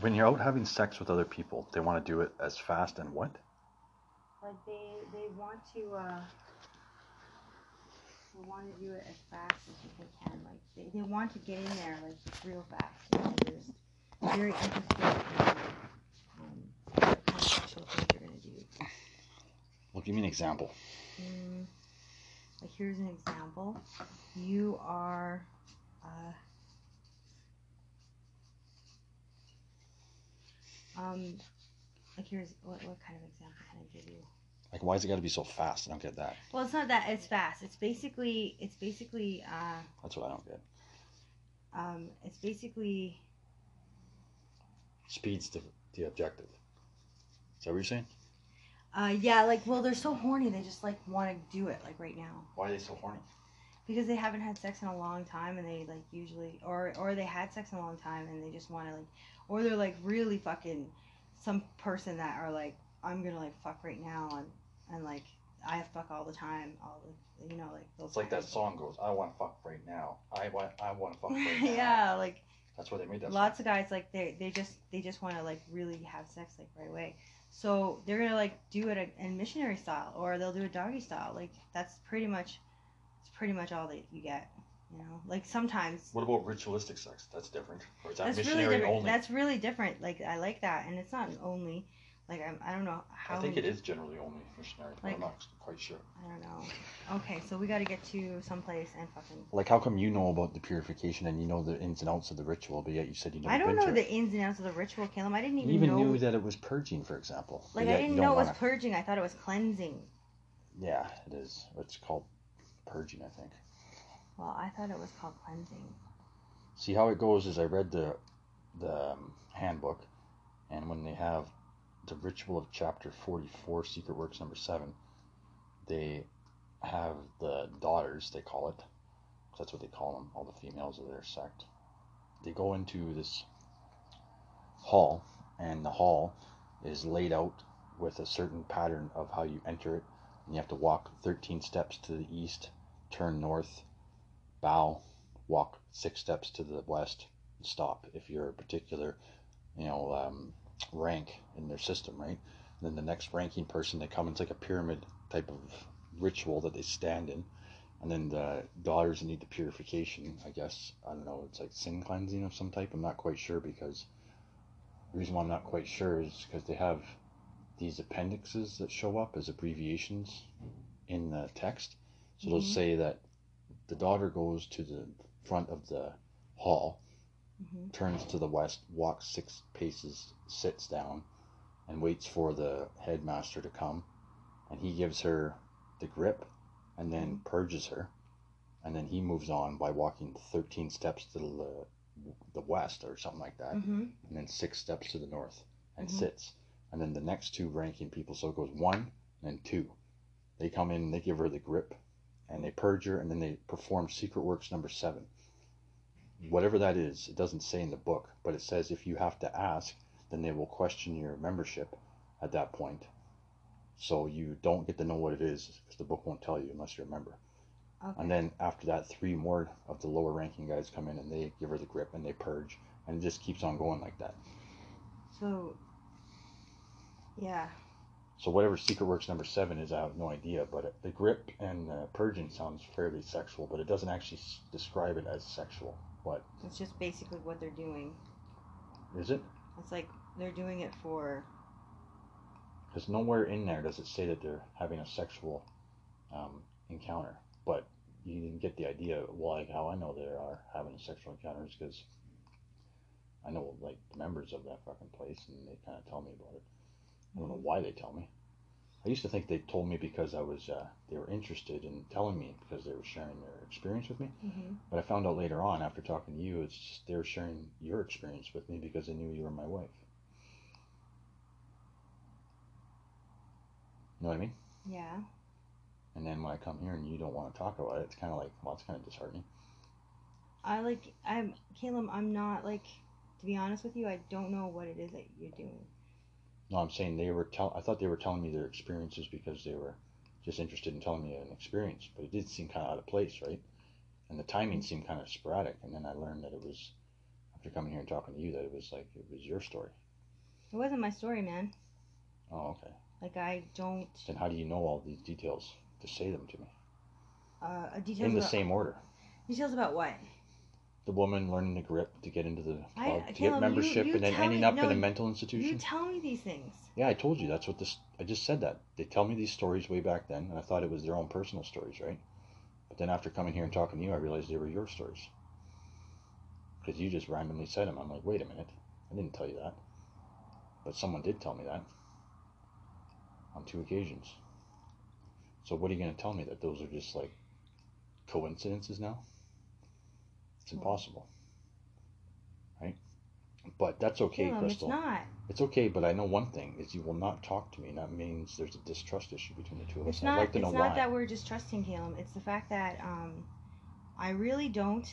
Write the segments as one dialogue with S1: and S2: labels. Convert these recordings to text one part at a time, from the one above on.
S1: When you're out having sex with other people, they want to do it as fast and what?
S2: Like they they want to uh they want to do it as fast as they can. Like they, they want to get in there like real fast. You know, they're just very interested in um, what kind of sexual things you're gonna do.
S1: Well, give me an example.
S2: Mm, like here's an example. You are uh, um like here's what what kind of example can I give you?
S1: Like, why is it got to be so fast? I don't get that.
S2: Well, it's not that it's fast. It's basically it's basically uh
S1: That's what I don't get.
S2: um it's basically
S1: Speed's the, the objective. Is that what you're saying?
S2: uh yeah like well they're so horny they just like want to do it like right now
S1: Why are they so horny?
S2: because they haven't had sex in a long time and they like usually or or they had sex in a long time and they just want to like or they're like really fucking some person that are like I'm gonna like fuck right now and and like I have fuck all the time all the you know like those
S1: It's like that song goes, I want to fuck right now. I want, I want to fuck right now.
S2: yeah like
S1: That's why they made that
S2: lots of guys like they they just they just want to like really have sex like right away. So they're gonna like do it in missionary style or they'll do a doggy style. Like that's pretty much it's pretty much all that you get you know like sometimes
S1: What about ritualistic sex? That's different. Or is that
S2: that's really
S1: missionary
S2: different
S1: only?
S2: that's really different like i like that and it's not only like i'm i don't know how
S1: I think
S2: many-
S1: it is generally only missionary, but
S2: Like-
S1: I'm not quite sure.
S2: i don't know okay so we got to get to someplace and fucking
S1: Like, how come you know about the purification and you know the ins and outs of the ritual, but yet you said you never
S2: i don't
S1: been
S2: know the ins and outs of the ritual Caleb. i didn't
S1: You
S2: even,
S1: even
S2: know
S1: knew that it was purging, for example.
S2: like i didn't
S1: don't
S2: know it was
S1: wanna-
S2: purging i thought it was cleansing
S1: Yeah, it is. It's called purging, I think.
S2: Well i thought it was called cleansing
S1: See how it goes is I read the the um, handbook, and when they have the ritual of chapter forty four, secret works number seven, they have the daughters. They call it. That's what they call them. All the females of their sect. They go into this hall, and the hall is laid out with a certain pattern of how you enter it, and you have to walk thirteen steps to the east, turn north, bow, walk six steps to the west and stop if you're a particular you know um, rank in their system right? And then the next ranking person they come it's like a pyramid type of ritual that they stand in. And then the daughters need the purification i guess. I don't know it's like sin cleansing of some type. I'm not quite sure because the reason why i'm not quite sure is because they have these appendixes that show up as abbreviations in the text. So they'll
S2: Mhm.
S1: say that the daughter goes to the front of the hall,
S2: hmm
S1: turns to the west, walks six paces, sits down, and waits for the headmaster to come. And he gives her the grip and then purges her. And then he moves on by walking 13 steps to the, the west or something like that,
S2: hmm
S1: and then six steps to the north and
S2: Mhm.
S1: sits. And then the next two ranking people, so it goes one and two. They come in they give her the grip and they purge her and then they perform secret works number seven. Mm-hmm. Whatever that is, it doesn't say in the book, but it says if you have to ask, then they will question your membership at that point. So you don't get to know what it is because the book won't tell you unless you're a member.
S2: Okay.
S1: And then after that, three more of the lower ranking guys come in and they give her the grip and they purge, and it just keeps on going like that.
S2: So, yeah.
S1: So whatever secret works number seven is, I have no idea. But it- the grip and the purging sounds fairly sexual, but it doesn't actually s- describe it as sexual. What
S2: It's just basically what they're doing.
S1: is it?
S2: It's like they're doing it for.
S1: Because nowhere in there does it say that they're having a sexual um, encounter. But you can get the idea. Well, like how I know they are having a sexual encounters because I know like the members of that fucking place, and they kind of tell me about it. I don't know why they tell me. I used to think they told me because I was uh, they were interested in telling me because they were sharing their experience with me.
S2: hmm
S1: But I found out later on after talking to you, it's just they were sharing your experience with me because they knew you were my wife. You know what I mean?
S2: Yeah.
S1: And then when I come here and you don't want to talk about it, it's kind of like, well, it's kind of disheartening.
S2: I like. I'm Caleb. I'm not like. To be honest with you, I don't know what it is that you're doing.
S1: No, I'm saying they were tell. I thought they were telling me their experiences because they were just interested in telling me an experience, but it did seem kind of out of place, right? And the timing seemed kind of sporadic. And then I learned that it was after coming here and talking to you that it was like it was your story.
S2: It wasn't my story, man.
S1: Oh, okay.
S2: Like I don't.
S1: Then how do you know all these details to say them to me
S2: Uh, details
S1: in the
S2: about,
S1: same order?
S2: details about what?
S1: The woman learning the grip to get into the
S2: I-
S1: club, to get membership,
S2: you
S1: and then ending
S2: me-
S1: up
S2: no,
S1: in a mental institution.
S2: You tell me these things.
S1: Yeah, I told you that's what this. I just said that they tell me these stories way back then, and I thought it was their own personal stories, right? But then after coming here and talking to you, I realized they were your stories because you just randomly said them. I'm like, wait a minute, I didn't tell you that, but someone did tell me that on two occasions. So what are you going to tell me that those are just like coincidences now? It's impossible, right? But that's okay,
S2: it's
S1: Crystal.
S2: not.
S1: It's okay, but I know one thing is you will not talk to me, and that means there's a distrust issue between the two of us.
S2: It's
S1: and I'd
S2: not.
S1: like to
S2: it's
S1: know
S2: not
S1: why.
S2: that we're distrusting Caleb. It's the fact that um, I really don't.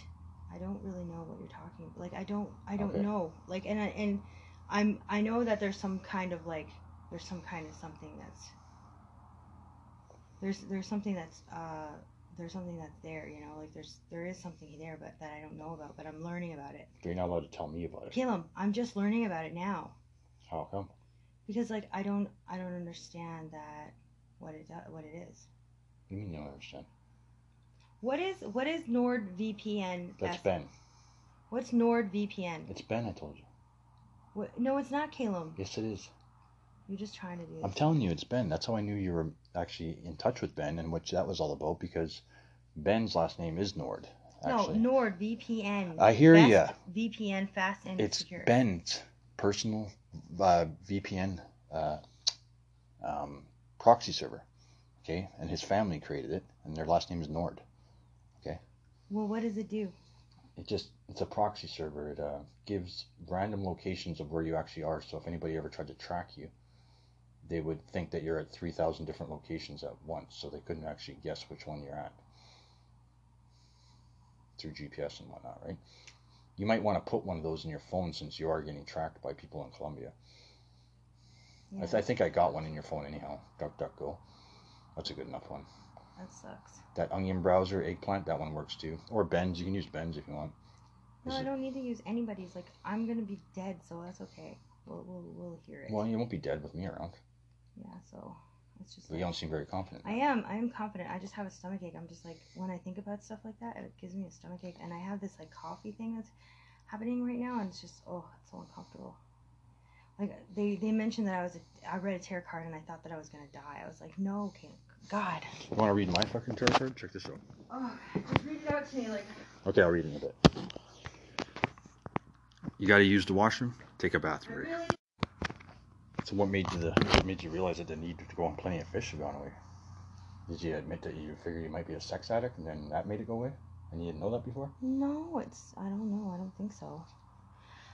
S2: I don't really know what you're talking. Like I don't. I don't
S1: Okay.
S2: know. Like and I- and I'm. I know that there's some kind of like. There's some kind of something that's. There's there's something that's uh there's something that's there you know like there's there is something there but that I don't know about but I'm learning about it.
S1: You're not allowed to tell me about it.
S2: Caleb, I'm just learning about it now.
S1: How come?
S2: because like I don't I don't understand that what it do- what it is.
S1: You mean you don't understand?
S2: What is what is NordVPN?
S1: That's Ben.
S2: What's NordVPN?
S1: It's Ben. I told you.
S2: What, no, it's not Caleb.
S1: Yes, it is.
S2: You're just trying to do
S1: I'm telling you, it's Ben. That's how I knew you were actually in touch with Ben, and which that was all about because Ben's last name is Nord. Actually,
S2: no, NordVPN.
S1: I hear ya.
S2: VPN fast and
S1: it's
S2: secure.
S1: Ben's personal uh, VPN uh, um, proxy server. Okay, and his family created it, and their last name is Nord. Okay.
S2: Well, what does it do?
S1: It just it's a proxy server. It uh, gives random locations of where you actually are. So if anybody ever tried to track you, they would think that you're at three thousand different locations at once, so they couldn't actually guess which one you're at through GPS and whatnot, right? You might want to put one of those in your phone since you are getting tracked by people in Colombia. I, th- I think I got one in your phone anyhow. DuckDuckGo. That's a good enough one.
S2: that sucks.
S1: That Onion browser, Eggplant, that one works too. Or Ben's. You can use Ben's if you want.
S2: No,
S1: Is
S2: I
S1: it-
S2: don't need to use anybody's. Like I'm gonna be dead, so that's okay. We'll we'll, we'll hear it.
S1: Well, you won't be dead with me around.
S2: Yeah, so it's just.
S1: But you don't seem very confident.
S2: I am. I am confident. I just have a stomach ache. I'm just like when I think about stuff like that, it gives me a stomach ache, and I have this like coffee thing that's happening right now, and it's just oh, it's so uncomfortable. Like they they mentioned that I was a, I read a tarot card and I thought that I was gonna die. I was like, no, okay, God.
S1: You want to read my fucking tarot card? Check this out.
S2: Oh, just read it out to me, like.
S1: Okay, I'll read it in a bit. You got to use the washroom. Take a bath.
S2: I
S1: Marie.
S2: really.
S1: So what made you the what made you realize that the need to go on plenty of fish had gone away? Did you admit that you figured you might be a sex addict, and then that made it go away? And you didn't know that before?
S2: No, it's. I don't know. I don't think so.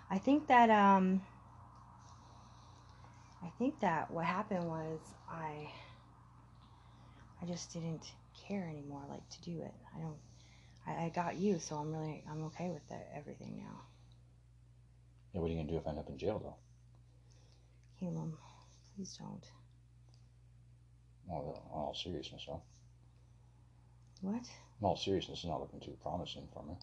S2: I think that um. I think that what happened was I. I just didn't care anymore, like to do it. I don't. I, I got you, so I'm really I'm okay with that, everything now.
S1: Yeah. What are you gonna do if I end up in jail though?
S2: Caleb, please don't.
S1: Oh, well, in all seriousness, though.
S2: What?
S1: In all seriousness, it's not looking too promising for me.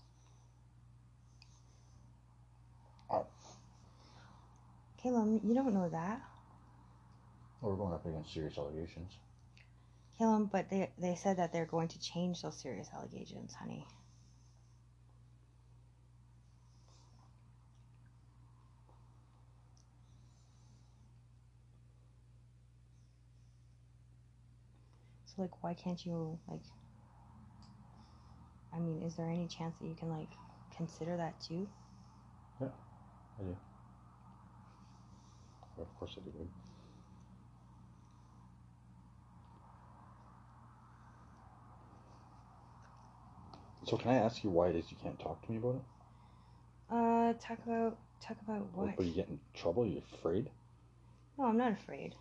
S2: Caleb, you don't know that.
S1: Well, we're going up against serious allegations.
S2: Caleb, but they they said that they're going to change those serious allegations, honey. Like why can't you like I mean, is there any chance that you can like consider that too?
S1: Yeah, I do. Well, of course I do. babe. So can I ask you why it is you can't talk to me about it?
S2: Uh talk about talk about what?
S1: Are you getting in trouble? Are you afraid?
S2: No, I'm not afraid.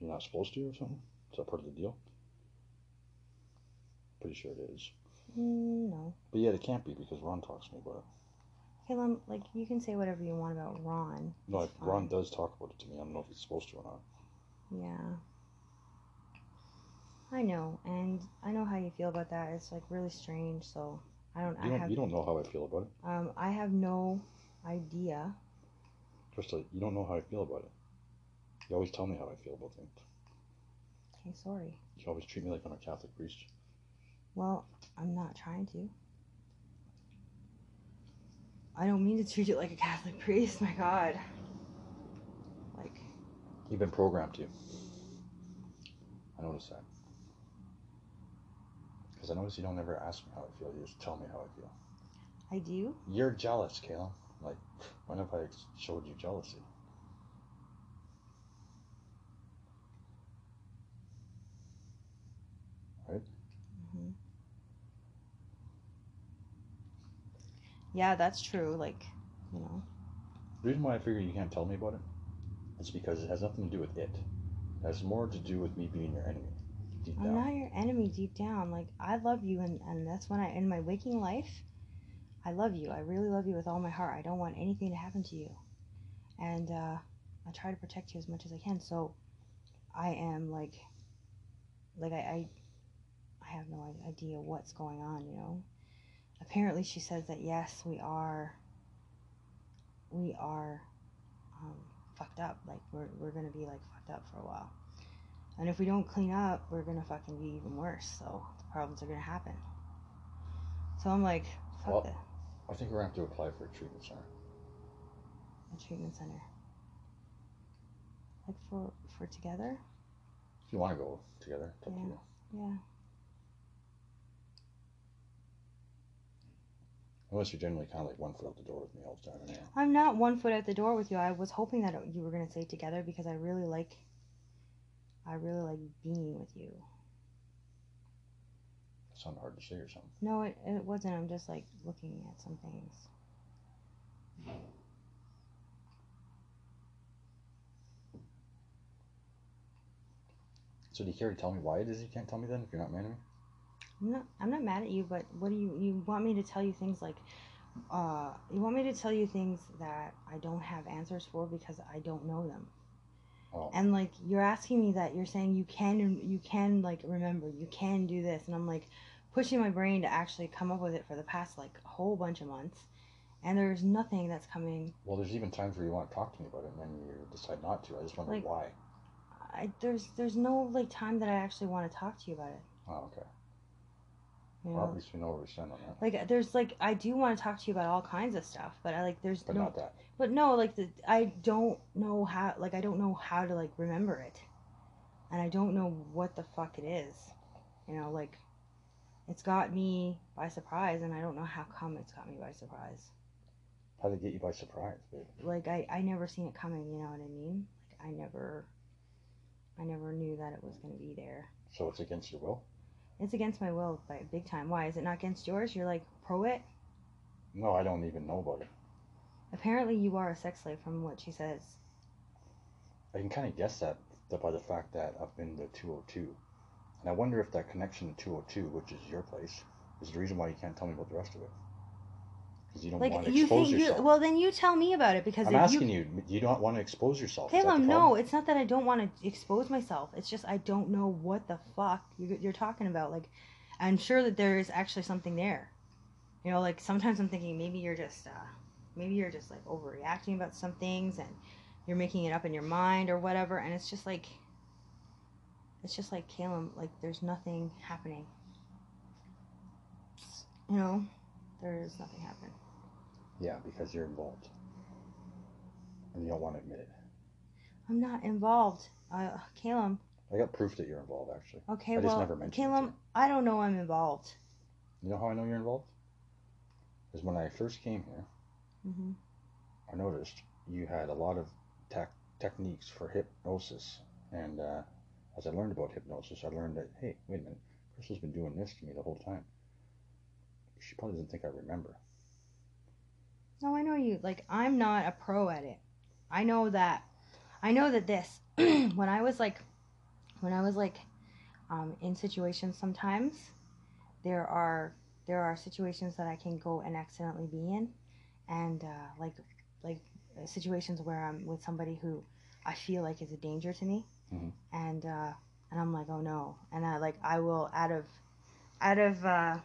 S1: You're not supposed to or something? Is that part of the deal? Pretty sure it is.
S2: Mm, no.
S1: But yet it can't be because Ron talks to me about it.
S2: Caleb, like you can say whatever you want about Ron.
S1: No,
S2: It's
S1: Ron does talk about it to me. I don't know if he's supposed to or not.
S2: Yeah. I know, and I know how you feel about that. It's like really strange, so I don't.
S1: You don't,
S2: have.
S1: you don't know how I feel about it.
S2: Um, I have no idea.
S1: Krista, you don't know how I feel about it. You always tell me how I feel about things.
S2: Okay, sorry.
S1: You always treat me like I'm a Catholic priest.
S2: Well, I'm not trying to. I don't mean to treat you like a Catholic priest. My God. Like,
S1: You've been programmed to. I notice that. Because I notice you don't ever ask me how I feel. You just tell me how I feel.
S2: I do.
S1: You're jealous, Kayla. Like, when have I showed you jealousy?
S2: hmm Yeah, that's true. Like, you know.
S1: The reason why I figure you can't tell me about it is because it has nothing to do with it. It has more to do with me being your enemy.
S2: I'm not your enemy deep down. Like I love you and, and that's when I in my waking life I love you. I really love you with all my heart. I don't want anything to happen to you. And uh, I try to protect you as much as I can. So I am like like I, I I have no idea what's going on, you know. Apparently she says that yes, we are we are um, fucked up. Like we're we're gonna be like fucked up for a while. And if we don't clean up, we're gonna fucking be even worse. So the problems are gonna happen. So I'm like, fuck
S1: Well- I think we're going to have to apply for a treatment center.
S2: A treatment center. Like for for together?
S1: If you want to go together, up to
S2: Yeah.
S1: you.
S2: Yeah.
S1: Unless you're generally kind of like one foot out the door with me all the time. Anyway.
S2: I'm not one foot out the door with you. I was hoping that you were gonna say together because I really like I really like being with you.
S1: Not hard to say or something.
S2: No, it, it wasn't. I'm just like looking at some things.
S1: So do you care to tell me why it is you can't tell me then if you're not mad at me?
S2: I'm not I'm not mad at you, but what do you you want me to tell you things like uh you want me to tell you things that I don't have answers for because I don't know them.
S1: Oh.
S2: And like you're asking me that you're saying you can you can like remember, you can do this and I'm like pushing my brain to actually come up with it for the past like a whole bunch of months. And there's nothing that's coming
S1: Well, there's even times where you want to talk to me about it and then you decide not to. I just wonder
S2: Like-
S1: why.
S2: I there's there's no like time that I actually want to talk to you about it.
S1: Oh, okay.
S2: You
S1: Well, at least we know where we stand on that.
S2: Like there's like I do want to talk to you about all kinds of stuff, but I like there's
S1: But
S2: no
S1: not that.
S2: But no, like the I don't know how like I don't know how to like remember it. And I don't know what the fuck it is. You know, like it's got me by surprise and I don't know how come it's got me by surprise.
S1: How did it get you by surprise, babe?
S2: Like I I never seen it coming, you know what I mean? Like I never I never knew that it was going to be there.
S1: So it's against your will?
S2: It's against my will by big time. Why? Is it not against yours? You're like pro it?
S1: No, I don't even know about it.
S2: Apparently you are a sex slave from what she says.
S1: I can kind of guess that, by the fact that I've been to 202. And I wonder if that connection to 202, which is your place, is the reason why you can't tell me about the rest of it. Because you don't want
S2: Like
S1: to
S2: you
S1: expose
S2: think you well then you tell me about it because
S1: I'm asking
S2: you
S1: you, you don't want to expose yourself.
S2: Caleb, no, it's not that I don't want to expose myself. It's just I don't know what the fuck you- you're talking about. Like, I'm sure that there is actually something there. You know, like sometimes I'm thinking maybe you're just, uh, maybe you're just like overreacting about some things and you're making it up in your mind or whatever. And it's just like, it's just like Caleb, like there's nothing happening. You know, there is nothing happening.
S1: Yeah, because you're involved. And you don't want to admit it.
S2: I'm not involved. Uh, Caleb,
S1: I got proof that you're involved, actually.
S2: okay,
S1: I just
S2: well,
S1: never mentioned it
S2: Caleb,
S1: you.
S2: I don't know I'm involved.
S1: You know how I know you're involved? Because when I first came here,
S2: mm-hmm.
S1: I noticed you had a lot of tech techniques for hypnosis. And uh, as I learned about hypnosis, I learned that, hey, wait a minute, Crystal's been doing this to me the whole time. She probably doesn't think I remember.
S2: No, I know you. Like, I'm not a pro at it. I know that. I know that this. when I was like, when I was like, um, in situations, sometimes there are there are situations that I can go and accidentally be in, and uh, like like uh, situations where I'm with somebody who I feel like is a danger to me,
S1: Mhm.
S2: and uh, and I'm like, oh no, and I like I will out of out of uh,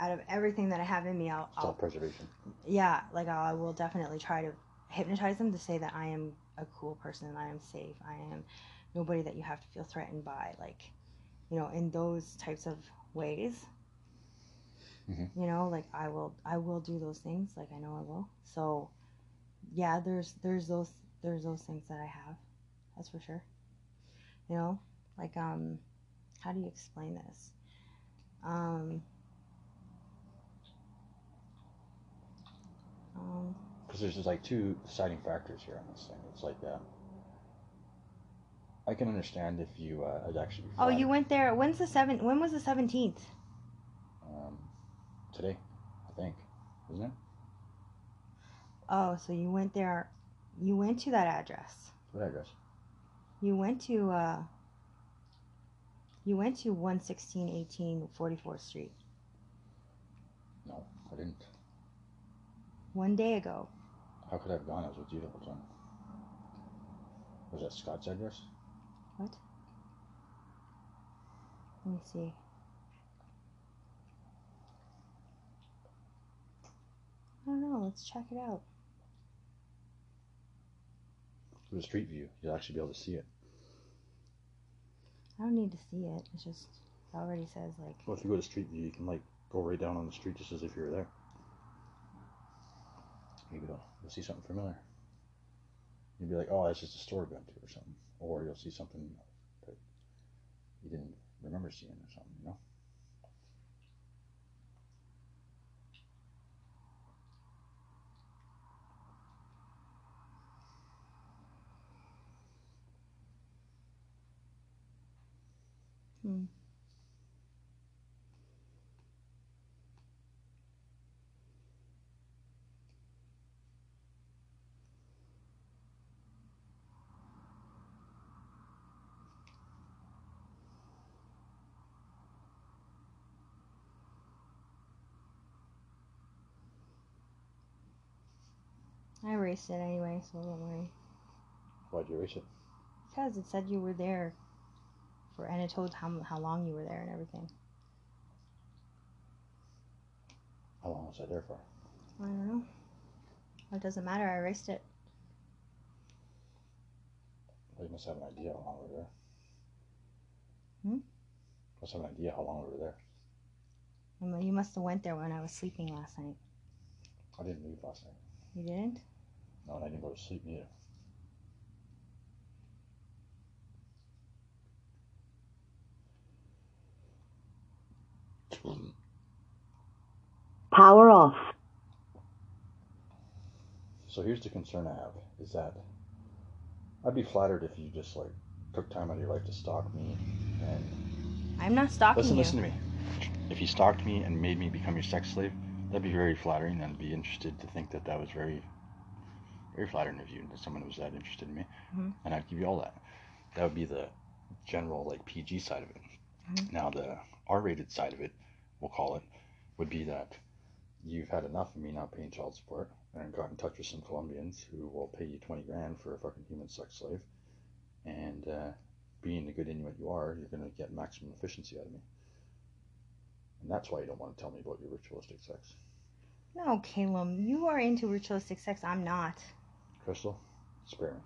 S2: out of everything that I have in me, I'll, I'll
S1: Self-preservation.
S2: yeah, like I will definitely try to hypnotize them to say that I am a cool person, I am safe, I am nobody that you have to feel threatened by, like, you know, in those types of ways.
S1: Mhm.
S2: You know, like I will, I will do those things, like I know I will. So, yeah, there's, there's those, there's those things that I have, that's for sure. You know, like um, how do you explain this? Um.
S1: Because there's just like two deciding factors here on this thing. It's like, uh, I can understand if you uh, had actually.
S2: Oh, you went there. When's the seven? When was the seventeenth?
S1: Um, today, I think, isn't it?
S2: Oh, so you went there. You went to that address.
S1: What address?
S2: You went to. uh You went to one sixteen eighteen forty fourth Street
S1: No, I didn't.
S2: One day ago.
S1: How could I have gone? I was with you the whole time. Was that Scott's address?
S2: What? Let me see. I don't know. Let's check it out.
S1: It was Street View. You'll actually be able to see it.
S2: I don't need to see it. It's just it already says like.
S1: Well, if you go to Street View, you can like go right down on the street just as if you were there. Maybe you'll, you'll see something familiar. You'll be like, oh, that's just a store went to or something. Or you'll see something that you didn't remember seeing or something, you know?
S2: Hmm. I erased it anyway, so don't worry.
S1: Why'd you erase it?
S2: Because it said you were there for, and it told how, how long you were there and everything.
S1: How long was I there for?
S2: I don't know. It doesn't matter. I erased it.
S1: Well, you must have an idea how long we were there.
S2: Hmm?
S1: Must have an idea how long we were there.
S2: You must have went there when I was sleeping last night.
S1: I didn't leave last night.
S2: You didn't?
S1: No, and I didn't go to sleep neither.
S3: Power off.
S1: So here's the concern I have is that I'd be flattered if you just like took time out of your life to stalk me and
S2: I'm not stalking
S1: listen,
S2: you.
S1: listen to me. If you stalked me and made me become your sex slave, that'd be very flattering. and I'd be interested to think that that was very, very flattering of you that someone was that interested in me,
S2: Mhm.
S1: and I'd give you all that. That would be the general like PG side of it.
S2: Mhm.
S1: Now the R-rated side of it, we'll call it, would be that you've had enough of me not paying child support and got in touch with some Colombians who will pay you 20 grand for a fucking human sex slave. And uh, being the good Inuit you are, you're going to get maximum efficiency out of me. And that's why you don't want to tell me about your ritualistic sex.
S2: No, Caleb, you are into ritualistic sex. I'm not.
S1: Crystal, spare me.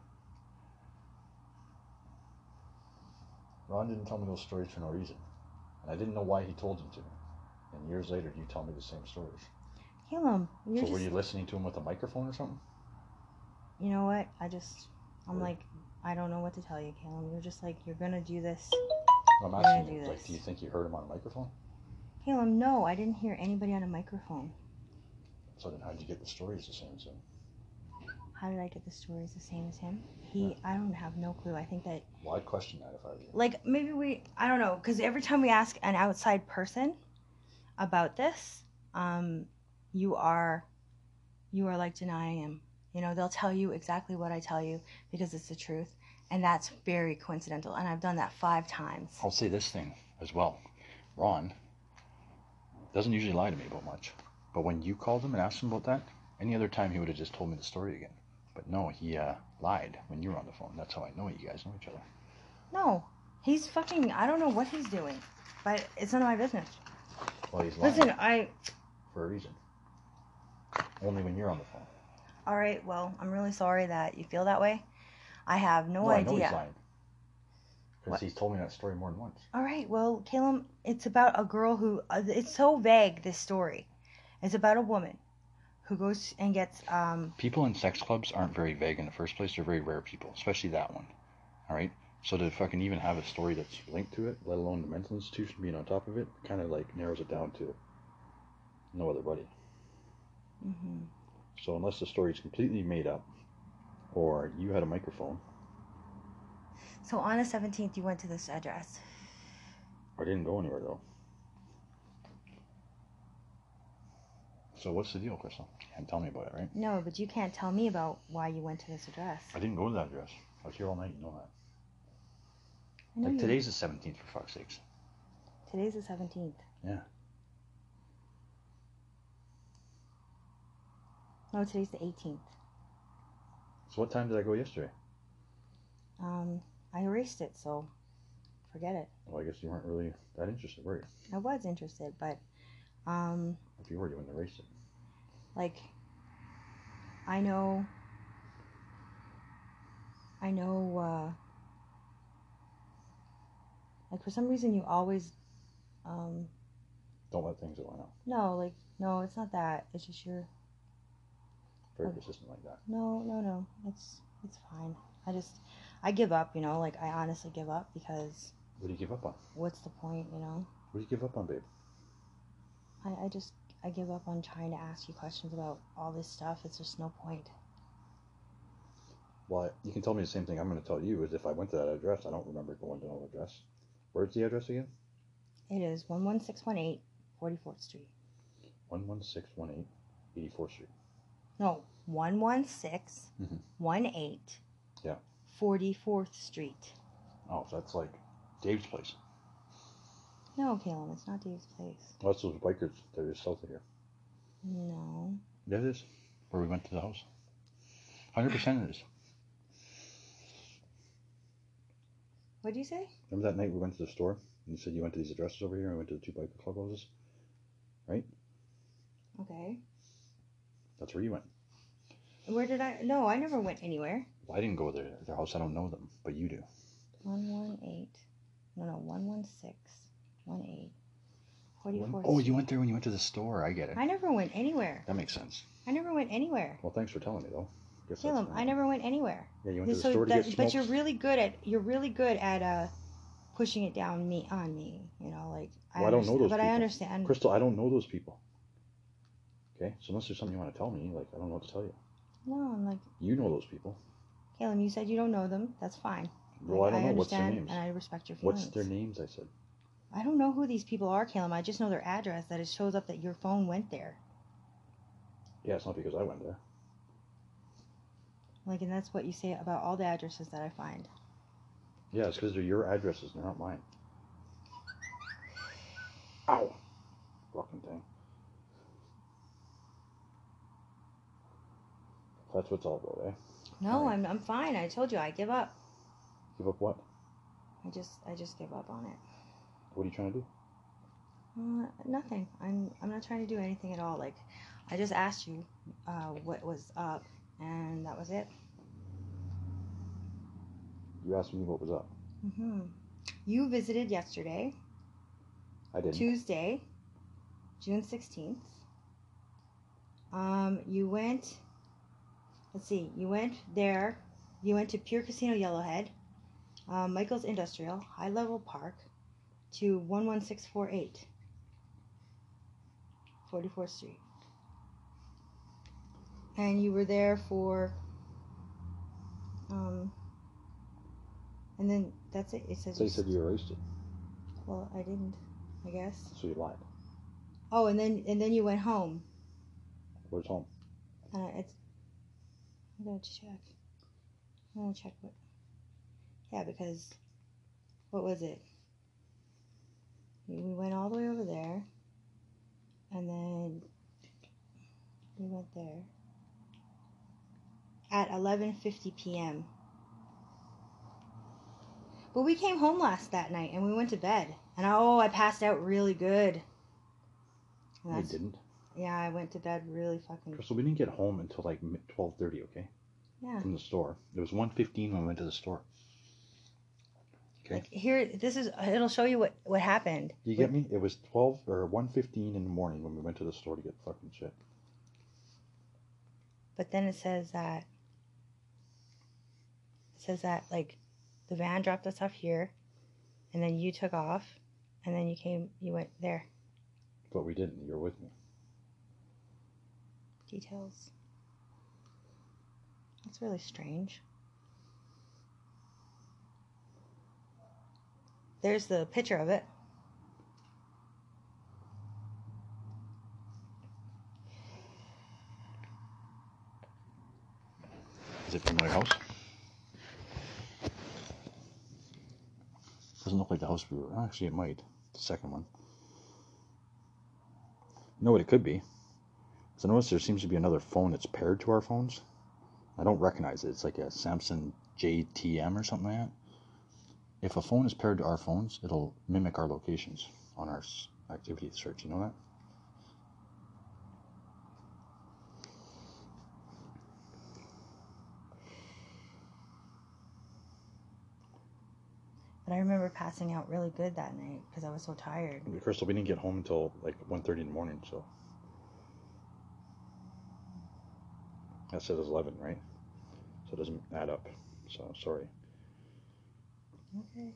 S1: Ron didn't tell me those stories for no reason. And I didn't know why he told them to me. And years later, you tell me the same stories.
S2: Caleb, you're
S1: so
S2: just.
S1: were you listening to him with a microphone or something?
S2: You know what? I just. I'm like, I don't know what to tell you, Caleb. You're just like, you're gonna do this.
S1: I'm asking you,
S2: do
S1: like,
S2: this.
S1: do you think you heard him on a microphone?
S2: Caleb, no, I didn't hear anybody on a microphone.
S1: So then how'd you get the stories the same as him?
S2: How did I get the stories the same as him? He, I don't have no clue. I think that
S1: Well, I'd question that if I were you.
S2: like maybe we i don't know because every time we ask an outside person about this um you are you are like denying him you know they'll tell you exactly what i tell you because it's the truth and that's very coincidental and i've done that five times
S1: I'll say this thing as well. Ron doesn't usually lie to me about much. But when you called him and asked him about that, any other time he would have just told me the story again. But no, he uh, lied when you were on the phone. That's how I know you guys know each other.
S2: no he's fucking i don't know what he's doing but it's none of my business
S1: Well, he's lying
S2: Listen, I.
S1: for a reason. Only when you're on the phone.
S2: All right. Well, I'm really sorry that you feel that way. I have no,
S1: No, I know he's lying. Because he's told me that story more than once.
S2: All right. Well, Caleb, it's about a girl who. Uh, it's so vague. This story. It's about a woman who goes and gets. Um.
S1: People in sex clubs aren't very vague in the first place. They're very rare people, especially that one. All right. So to fucking even have a story that's linked to it, let alone the mental institution being on top of it, kind of like narrows it down to no other buddy.
S2: mhm.
S1: So unless the story is completely made up, or you had a microphone,
S2: So on the 17th, you went to this address.
S1: I didn't go anywhere though. So what's the deal, Crystal? You can't tell me about it, right?
S2: No, but you can't tell me about why you went to this address.
S1: I didn't go to that address. I was here all night. You know that.
S2: I know
S1: Like
S2: you-
S1: today's the seventeenth, for fuck's sakes.
S2: Today's the 17th.
S1: Yeah.
S2: No, today's the 18th.
S1: So what time did I go yesterday?
S2: Um, I erased it, so forget it.
S1: Well, I guess you weren't really that interested, were you?
S2: I was interested, but um,
S1: If you were, you wouldn't have erased it.
S2: Like I know, I know. uh Like for some reason, you always, um,
S1: Don't let things go on out.
S2: no, like no, it's not that. It's just you're
S1: Very
S2: Okay.
S1: persistent like that.
S2: No, no, no. It's it's fine. I just I give up, you know, like I honestly give up because
S1: What do you give up on?
S2: what's the point, you know?
S1: What do you give up on, babe?
S2: I, I just I give up on trying to ask you questions about all this stuff. It's just no point.
S1: Well, you can tell me the same thing I'm going to tell you is if I went to that address, I don't remember going to that address. Where's the address again?
S2: It is 11618 44th Street.
S1: 11618 84th Street.
S2: No, 11618
S1: Mhm. Yeah.
S2: 44th Street.
S1: Oh, so that's like Dave's place.
S2: No, Caleb, it's not Dave's place.
S1: Well, that's those bikers that are south of here.
S2: No.
S1: That is where we went to the house. 100% it is.
S2: What did you say?
S1: Remember that night we went to the store and you said you went to these addresses over here and we went to the two biker club houses? Right?
S2: Okay.
S1: That's where you went.
S2: Where did I? No, I never went anywhere.
S1: Well, I didn't go there. Their house, I don't know them, but you do.
S2: 118. No, no, 116. 18. 44th
S1: Oh, you went there when you went to the store. I get it.
S2: I never went anywhere.
S1: That makes sense.
S2: I never went anywhere.
S1: Well, thanks for telling me though. Guess fine.
S2: I never went anywhere.
S1: Yeah, you went to the
S2: So
S1: store to
S2: that-
S1: get
S2: but you're really good at you're really good at uh pushing it down me on me. You know, like
S1: Well, I don't know
S2: understand-
S1: those
S2: but I
S1: people.
S2: understand.
S1: Crystal, I don't know those people. Okay, so unless there's something you want to tell me, like I don't know what to tell you.
S2: No, I'm like
S1: You know those people.
S2: Caleb. You said you don't know them. That's fine.
S1: Well, I
S2: Like,
S1: don't know what's their
S2: understand,
S1: names.
S2: and I respect your feelings.
S1: What's their names? I said.
S2: I don't know who these people are, Caleb. I just know their address. That it shows up that your phone went there.
S1: Yeah, it's not because I went there.
S2: Like, and that's what you say about all the addresses that I find.
S1: Yeah, it's because they're your addresses, they're not mine. Ow! Fucking thing. That's what's all about, eh?
S2: No,
S1: Right.
S2: I'm I'm fine. I told you I give up.
S1: Give up what?
S2: I just I just give up on it.
S1: What are you trying to do?
S2: Uh, nothing. I'm I'm not trying to do anything at all. Like, I just asked you uh, what was up, and that was it.
S1: You asked me what was up.
S2: Mm-hmm. You visited yesterday,
S1: I didn't.
S2: Tuesday, June sixteenth. Um, you went. Let's see. You went there. You went to Pure Casino Yellowhead, uh, Michael's Industrial, High Level Park, to one one six four eight. 44th Street. And you were there for um and then that's it. It says
S1: So you said you erased it,
S2: well, I didn't, I guess.
S1: so you lied.
S2: Oh, and then and then you went home.
S1: Where's home?
S2: Uh, it's I'm gonna check. I'm gonna check what Yeah, because what was it? We we went all the way over there and then we went there at 11:50 p.m. But we came home last that night and we went to bed. And oh, I passed out really good. That's-
S1: didn't.
S2: Yeah, I went to bed really fucking.
S1: So we didn't get home until like twelve thirty. Okay,
S2: Yeah.
S1: from the store. It was one fifteen when we went to the store. Okay.
S2: Like here, this is. It'll show you what what happened.
S1: You get me? It was twelve or one fifteen in the morning when we went to the store to get fucking shit.
S2: But then it says that. It says that like, the van dropped us off here, and then you took off, and then you came. You went there.
S1: But we didn't. You were with me.
S2: Details. That's really strange. There's the picture of it.
S1: Is it from my house? Doesn't look like the house we were. Actually, it might. The second one. You know what it could be? So notice there seems to be another phone that's paired to our phones. I don't recognize it. It's like a Samsung JTM or something like that. If a phone is paired to our phones, it'll mimic our locations on our activity search. You know that?
S2: But I remember passing out really good that night because I was so tired.
S1: Crystal, we didn't get home until like 1.30 in the morning, so. That says 11, right? So it doesn't add up. So, sorry.
S2: Okay.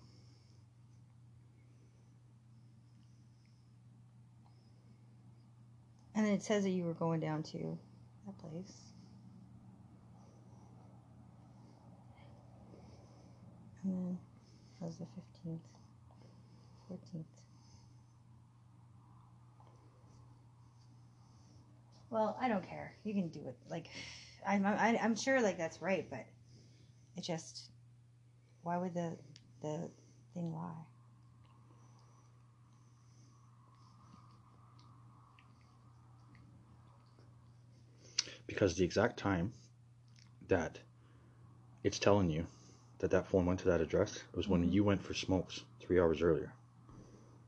S2: And it says that you were going down to that place. And then that was the 15th, 14th. Well, I don't care. You can do it. Like, I'm, I, I'm sure like that's right, but it just, why would the, the thing lie?
S1: Because the exact time that it's telling you that that phone went to that address was when
S2: Mhm.
S1: you went for smokes three hours earlier.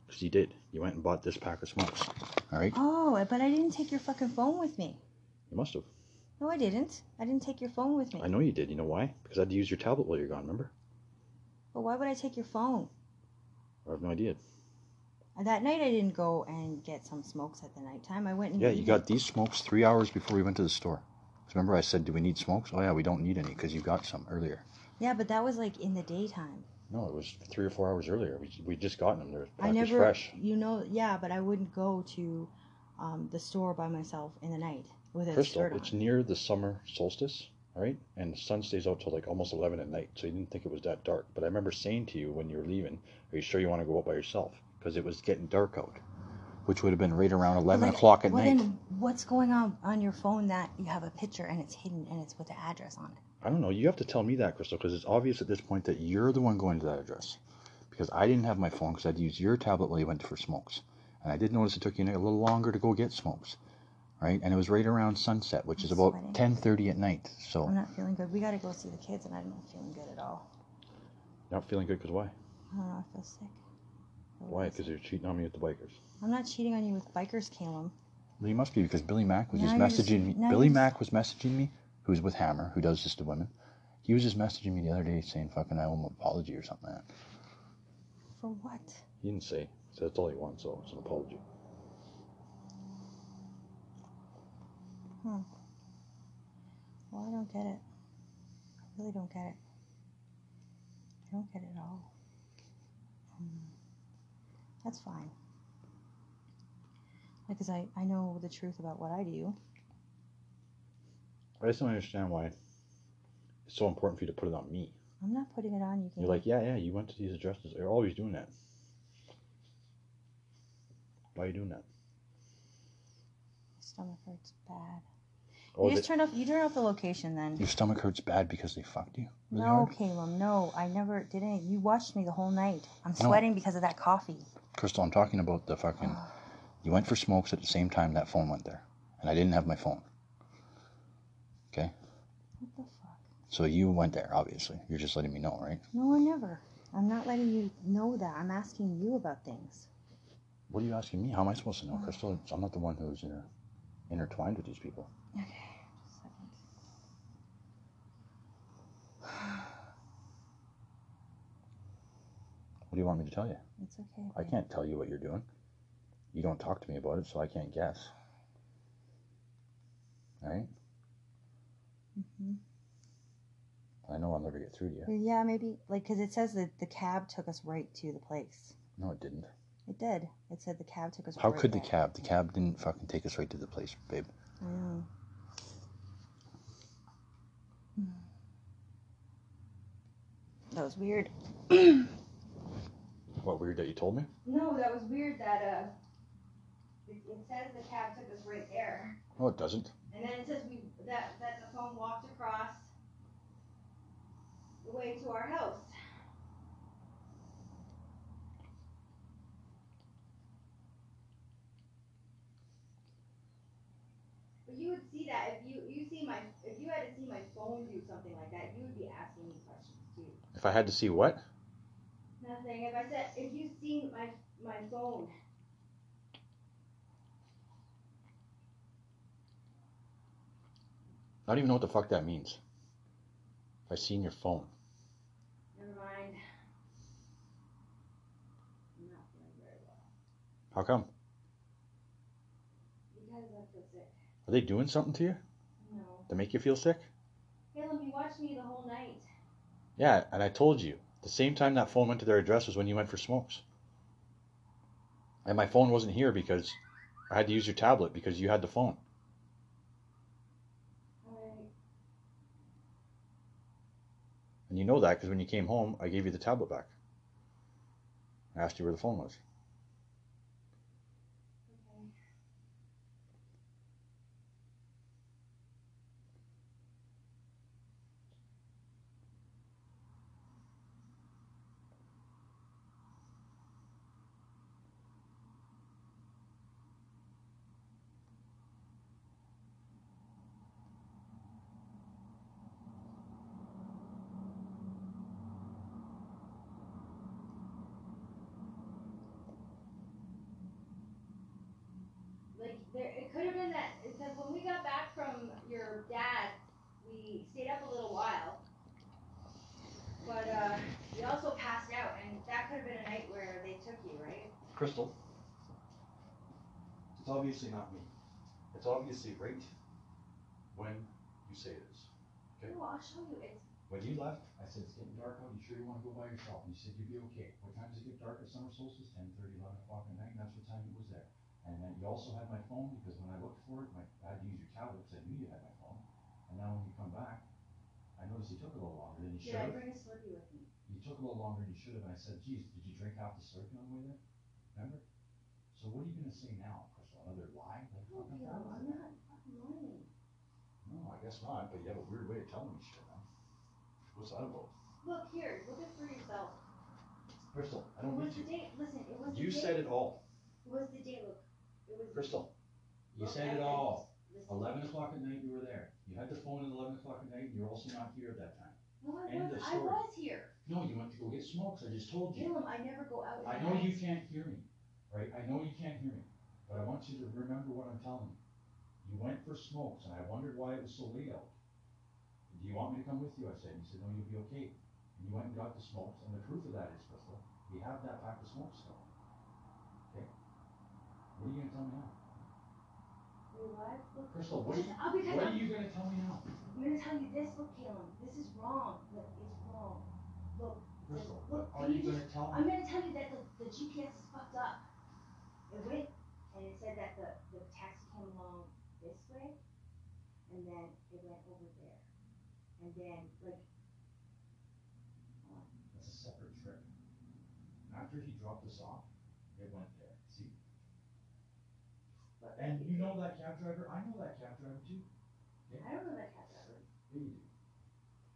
S1: Because you did. You went and bought this pack of smokes. All right?
S2: Oh, but I didn't take your fucking phone with me.
S1: You must have.
S2: No, I didn't. I didn't take your phone with me.
S1: I know you did. You know why? Because I had to use your tablet while you're gone, remember?
S2: But why would I take your phone?
S1: I have no idea.
S2: That night I didn't go and get some smokes at the nighttime. I went and
S1: Yeah, you got these smokes three hours before we went to the store. Remember, I said, "Do we need smokes?" Oh yeah, we don't need any because you got some earlier.
S2: Yeah, but that was like in the daytime.
S1: No, it was three or four hours earlier. We we just gotten them. They're
S2: I never,
S1: fresh.
S2: you know, yeah, but I wouldn't go to um, the store by myself in the night with a
S1: Crystal,
S2: shirt on.
S1: it's near the summer solstice, all right? And the sun stays out till like almost eleven at night, so you didn't think it was that dark. But I remember saying to you when you were leaving, "Are you sure you want to go out by yourself?" Because it was getting dark out, which would have been right around eleven
S2: Like,
S1: o'clock at
S2: well,
S1: night.
S2: Then what's going on on your phone that you have a picture and it's hidden and it's with the address on it?
S1: I don't know. You have to tell me that, Crystal, because it's obvious at this point that you're the one going to that address. Because I didn't have my phone because I'd used your tablet while you went for smokes. And I did notice it took you a little longer to go get smokes. Right? And it was right around sunset, which
S2: I'm
S1: is about
S2: sweating.
S1: 10.30 at night. So,
S2: I'm not feeling good. We got to go see the kids, and I'm not feeling good at all.
S1: you're not feeling good because why?
S2: I don't know. I feel sick.
S1: Why? Because you're cheating on me with the bikers.
S2: I'm not cheating on you with bikers, Caleb.
S1: Well, you must be because Billy Mack was
S2: Now
S1: just
S2: you're just-
S1: messaging me. Billy
S2: just-
S1: Mack was messaging me, who's with Hammer, who does this to women. He was just messaging me the other day saying fucking I owe him an apology or something like that.
S2: For what?
S1: He didn't say. So that's all he wants, so it's an apology.
S2: Well, I don't get it. I really don't get it. I don't get it at all. Um, that's fine. Because I, I know the truth about what I do.
S1: I just don't understand why it's so important for you to put it on me.
S2: I'm not putting it on you.
S1: You're like, yeah, yeah, you went to these addresses. You're always doing that. Why are you doing that?
S2: My stomach hurts bad.
S1: Oh,
S2: you
S1: they-
S2: just turned off. You turned off the location then.
S1: your stomach hurts bad because they fucked you. really
S2: No,
S1: hard?
S2: Caleb. No, I never did not You watched me the whole night. I'm
S1: No.
S2: sweating because of that coffee.
S1: Crystal, I'm talking about the fucking. You went for smokes at the same time that phone went there, and I didn't have my phone. Okay,
S2: What the fuck?
S1: so you went there. Obviously, you're just letting me know, right?
S2: No, I never. I'm not letting you know that. I'm asking you about things.
S1: What are you asking me? How am I supposed to know, oh. Crystal? I'm not the one who's inter- intertwined with these people.
S2: Okay, just a second.
S1: What do you want me to tell you?
S2: It's okay.
S1: I can't tell you what you're doing. You don't talk to me about it, so I can't guess. Right?
S2: Mm-hmm.
S1: I know I'll never get through to you.
S2: Yeah, maybe like because it says that the cab took us right to the place.
S1: No, it didn't.
S2: It did. It said the cab took us.
S1: How
S2: right
S1: could the cab? The cab didn't fucking take us right to the place, babe.
S2: I know. That was weird.
S1: What weird that you told me?
S2: No, that was weird that uh, it, it says the cab took us right there,
S1: No, it doesn't.
S2: and then it says we that that the phone walked across the way to our house. But you would see that if you you see my if you had to see my phone do something like that, you would be asking me questions too.
S1: If I had to see what?
S2: Nothing. If I said if you seen my my phone,
S1: I don't even know what the fuck that means. If I seen your phone.
S2: never mind. I'm not feeling very well
S1: How come?
S2: because I feel sick.
S1: Are they doing something to you
S2: No.
S1: to make you feel sick?
S2: Caleb, you watched me the whole night.
S1: Yeah, and I told you. The same time that phone went to their address was when you went for smokes. And my phone wasn't here because I had to use your tablet because you had the phone. And you know that because when you came home, I gave you the tablet back. I asked you where the phone was.
S2: okay. Like there, it could have been that because when we got back from your dad, we stayed up a little while. But uh, we also passed out, and that could have been a night where they took you, right?
S1: Crystal. It's obviously not me. It's obviously right when you say it is. Okay.
S2: No, I'll show you. It's
S1: When you left, I said, it's getting dark out. You sure you want to go by yourself? And you said, you'd be okay. What time does it get dark at summer solstice? 10, 11 o'clock at night. And that's what time it was there. And then you also had my phone because when I looked for it, my, I had to use your tablet because I knew you had my phone. And now when you come back, I noticed you took a little longer than you should
S2: I
S1: have.
S2: bring a Slurpee with me?
S1: You took a little longer than you should have. And I said, geez, did you drink half the Slurpee on the way there? Remember? So what are you going to say now, Crystal? Another lie? Like,
S2: Oh,
S1: hell?
S2: I'm not lying.
S1: No, I guess not. But you have a weird way of telling me shit, man. What's that about?
S2: Look here, look it for yourself.
S1: Crystal, I don't
S2: was
S1: need
S2: the
S1: to.
S2: date. Listen, it was
S1: You
S2: the
S1: said it all.
S2: It was the date. Look, it was.
S1: Crystal, you
S2: Look,
S1: said it all.
S2: listen.
S1: Eleven o'clock at night, you were there. You had the phone at eleven o'clock at night, and you're also not here at that time.
S2: No, I
S1: End
S2: was. I was here.
S1: No, you went to go get smokes. I just told you.
S2: Caleb, I never go out.
S1: I know
S2: night.
S1: you can't hear me, right? I know you can't hear me, but I want you to remember what I'm telling you. You went for smokes, and I wondered why it was so late out. Do you want me to come with you? I said. You said, no, you'll be okay. And you went and got the smokes, and the proof of that is, Crystal, we have that pack of smokes still. Okay? What are you gonna tell me now?
S2: What?
S1: Crystal, what are you,
S2: Just- I'll be
S1: what are you gonna tell me now?
S2: I'm gonna tell you this. Look, Caleb, this is wrong. Look, it's wrong. Look,
S1: Crystal,
S2: Look,
S1: what are you
S2: you
S1: gonna tell me?
S2: I'm gonna tell you that the, the GPS is fucked up. It went and it said that the, the taxi came along this way, and then it went over there, and then like.
S1: That's a separate trip. After he dropped us off, it went there, see?
S2: But
S1: And you know that cab driver, I know that cab driver too.
S2: I don't know that cab driver.
S1: Yeah, you do.